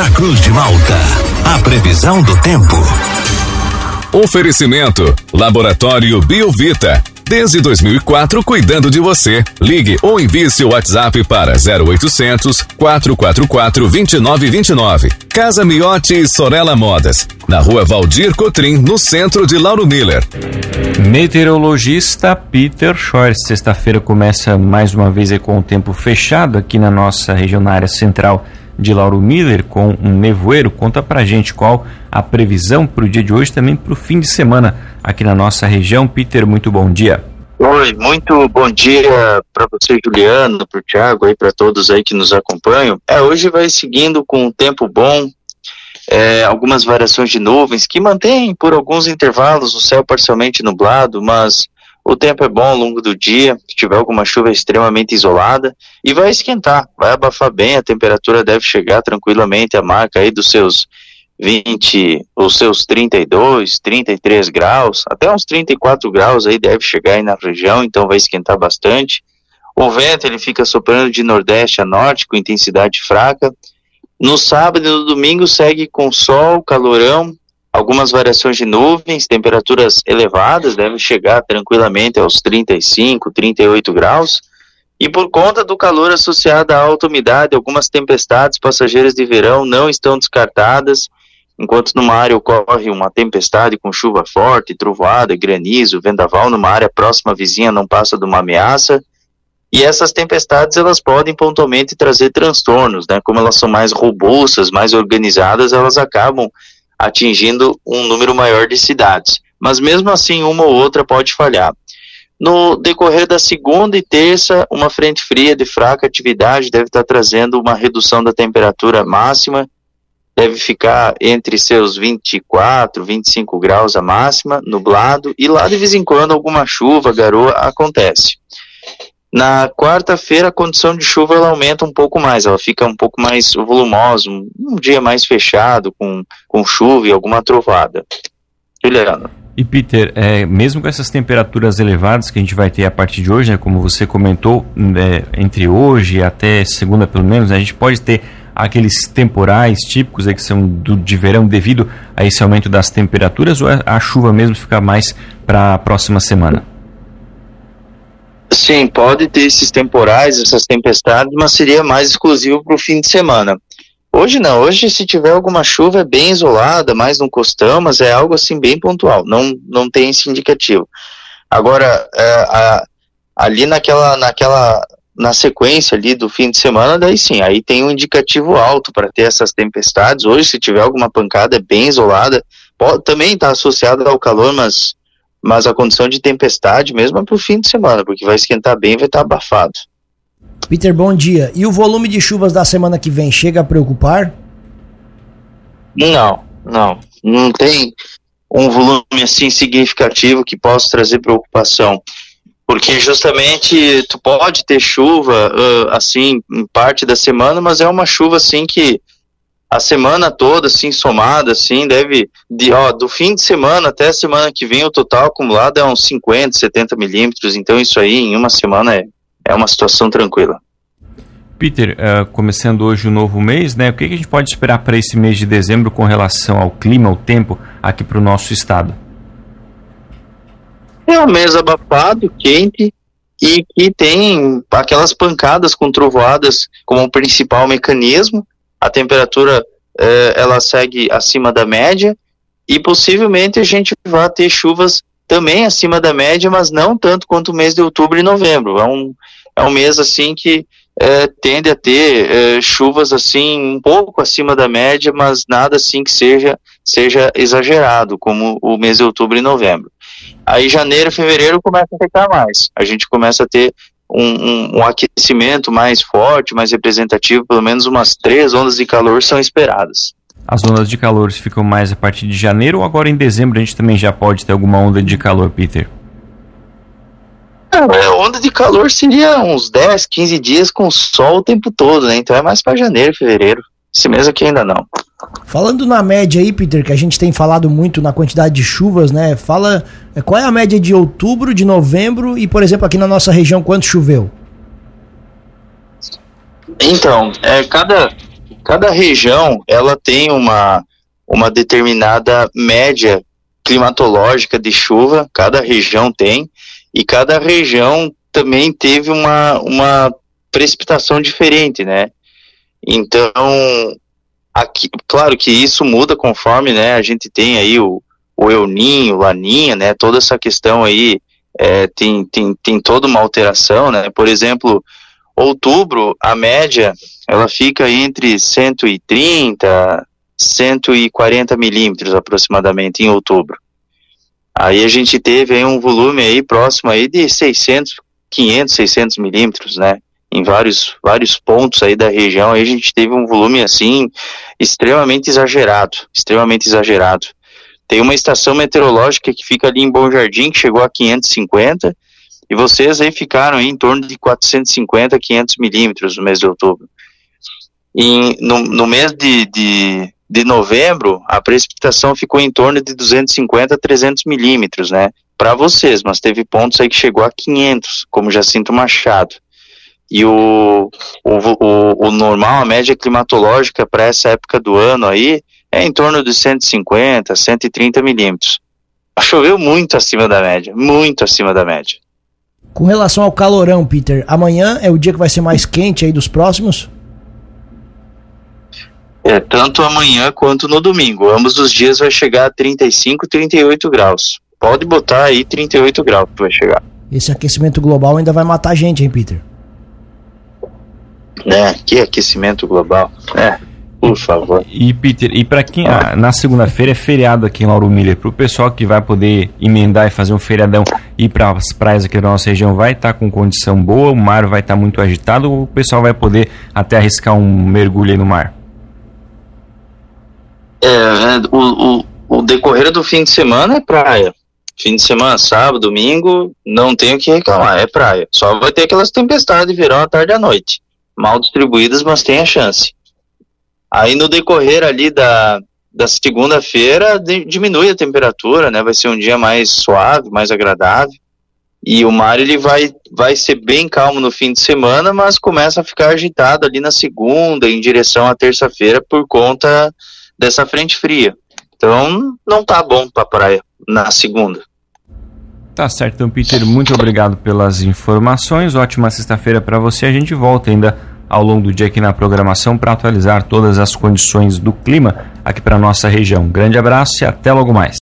na Cruz de Malta. A previsão do tempo. Oferecimento: Laboratório Biovita. Desde 2004, cuidando de você. Ligue ou envie seu WhatsApp para 0800 444 2929. Casa Miotti e Sorella Modas. Na rua Valdir Cotrim, no centro de Lauro Miller. Meteorologista Peter Schor. Sexta-feira começa mais uma vez com o tempo fechado aqui na nossa região, na área central de Lauro Miller com um nevoeiro. Conta pra gente qual a previsão para o dia de hoje, também para o fim de semana aqui na nossa região. Peter, muito bom dia. Oi, muito bom dia para você, Juliano, para o Thiago, aí para todos aí que nos acompanham. É, hoje vai seguindo com um tempo bom, é, algumas variações de nuvens que mantêm por alguns intervalos o céu parcialmente nublado, mas o tempo é bom ao longo do dia, se tiver alguma chuva extremamente isolada, e vai esquentar, vai abafar bem, a temperatura deve chegar tranquilamente à marca aí dos seus 20, os seus 32, 33 graus, até uns 34 graus aí deve chegar aí na região, então vai esquentar bastante. O vento ele fica soprando de nordeste a norte com intensidade fraca. No sábado e no domingo segue com sol, calorão, algumas variações de nuvens, temperaturas elevadas, devem chegar tranquilamente aos 35, 38 graus. E por conta do calor associado à alta umidade, algumas tempestades passageiras de verão não estão descartadas, enquanto numa área ocorre uma tempestade com chuva forte, trovoada, granizo, vendaval, numa área próxima vizinha não passa de uma ameaça. E essas tempestades elas podem pontualmente trazer transtornos, né? Como elas são mais robustas, mais organizadas, elas acabam atingindo um número maior de cidades. Mas mesmo assim, uma ou outra pode falhar. No decorrer da segunda e terça, uma frente fria de fraca atividade deve estar trazendo uma redução da temperatura máxima, deve ficar entre seus 24, 25 graus a máxima, nublado, e lá de vez em quando alguma chuva, garoa acontece. Na quarta-feira, a condição de chuva ela aumenta um pouco mais, ela fica um pouco mais volumosa, um, dia mais fechado, com, com chuva e alguma trovada. Juliano. E Peter, é, mesmo com essas temperaturas elevadas que a gente vai ter a partir de hoje, né, como você comentou, é, entre hoje e até segunda pelo menos, né, a gente pode ter aqueles temporais típicos aí que são do, de verão devido a esse aumento das temperaturas ou a, a chuva mesmo fica mais para a próxima semana? Sim, pode ter esses temporais, essas tempestades, mas seria mais exclusivo para o fim de semana. Hoje não, hoje se tiver alguma chuva é bem isolada, mais no costão, mas é algo assim bem pontual, não, não tem esse indicativo. Agora, é, a, ali naquela, naquela, na sequência ali do fim de semana, daí sim, aí tem um indicativo alto para ter essas tempestades. Hoje, se tiver alguma pancada é bem isolada, pode, também está associada ao calor, mas mas a condição de tempestade mesmo é para o fim de semana, porque vai esquentar bem e vai estar tá abafado. Peter, bom dia. E o volume de chuvas da semana que vem chega a preocupar? Não, não. Não tem um volume assim significativo que possa trazer preocupação. Porque justamente tu pode ter chuva uh, assim em parte da semana, mas é uma chuva assim que a semana toda, assim, somada, assim, deve, de, ó, do fim de semana até a semana que vem, o total acumulado é uns 50, 70 milímetros, então isso aí, em uma semana, é, é uma situação tranquila. Peter, uh, começando hoje o novo mês, né, o que, que a gente pode esperar para esse mês de dezembro com relação ao clima, ao tempo, aqui para o nosso estado? É um mês abafado, quente, e que tem aquelas pancadas com trovoadas como principal mecanismo, a temperatura eh, ela segue acima da média e possivelmente a gente vai ter chuvas também acima da média, mas não tanto quanto o mês de outubro e novembro. É um, é um mês assim que eh, tende a ter eh, chuvas assim um pouco acima da média, mas nada assim que seja seja exagerado, como o mês de outubro e novembro. Aí janeiro, fevereiro começa a ficar mais. A gente começa a ter um, um, um, aquecimento mais forte, mais representativo, pelo menos umas três ondas de calor são esperadas. As ondas de calor ficam mais a partir de janeiro ou agora em dezembro a gente também já pode ter alguma onda de calor, Peter? É, onda de calor seria uns 10, 15 dias com sol o tempo todo, né? Então é mais para janeiro, fevereiro. Esse mês aqui ainda não. Falando na média aí, Peter, que a gente tem falado muito na quantidade de chuvas, né? Fala é, qual é a média de outubro, de novembro e, por exemplo, aqui na nossa região, quanto choveu? Então, é, cada, cada região ela tem uma, uma determinada média climatológica de chuva, cada região tem, e cada região também teve uma, uma precipitação diferente, né? Então, aqui, claro que isso muda conforme, né, a gente tem aí o, o El Ninho, Laninha, né, toda essa questão aí é, tem, tem, tem toda uma alteração, né, por exemplo, outubro, a média, ela fica entre 130, 140 milímetros aproximadamente em outubro. Aí a gente teve aí um volume aí próximo aí de 600, 500, 600 milímetros, né? Em vários, vários pontos aí da região, aí a gente teve um volume assim extremamente exagerado, extremamente exagerado. Tem uma estação meteorológica que fica ali em Bom Jardim, que chegou a 550, e vocês aí ficaram aí em torno de 450, 500 milímetros no mês de outubro. E no, no mês de, de, de novembro, a precipitação ficou em torno de 250 a 300 milímetros, né? Para vocês, mas teve pontos aí que chegou a 500, como Jacinto Machado. E o, o, o, o normal, a média climatológica para essa época do ano aí, é em torno de 150, 130 milímetros. Choveu muito acima da média, muito acima da média. Com relação ao calorão, Peter, amanhã é o dia que vai ser mais quente aí dos próximos? É, tanto amanhã quanto no domingo. Ambos os dias vai chegar a 35, 38 graus. Pode botar aí 38 graus que vai chegar. Esse aquecimento global ainda vai matar a gente, hein, Peter? É, que aquecimento global. É, por favor. E, Peter, e para quem. Ah, na segunda-feira é feriado aqui em Lauro Miller. Para o pessoal que vai poder emendar e fazer um feriadão e para as praias aqui da nossa região, vai estar tá com condição boa, o mar vai estar tá muito agitado, ou o pessoal vai poder até arriscar um mergulho aí no mar? É, é, o, o, o decorrer do fim de semana é praia. Fim de semana, sábado, domingo, não tenho que reclamar, é praia. Só vai ter aquelas tempestades de verão à tarde e à noite. Mal distribuídas, mas tem a chance. Aí no decorrer ali da, da segunda-feira diminui a temperatura, né? Vai ser um dia mais suave, mais agradável. E o mar ele vai, vai ser bem calmo no fim de semana, mas começa a ficar agitado ali na segunda, em direção à terça-feira, por conta dessa frente fria. Então não tá bom para praia na segunda. Tá certo, então Peter, muito obrigado pelas informações. Ótima sexta-feira para você. A gente volta ainda ao longo do dia aqui na programação para atualizar todas as condições do clima aqui para nossa região. Grande abraço e até logo mais.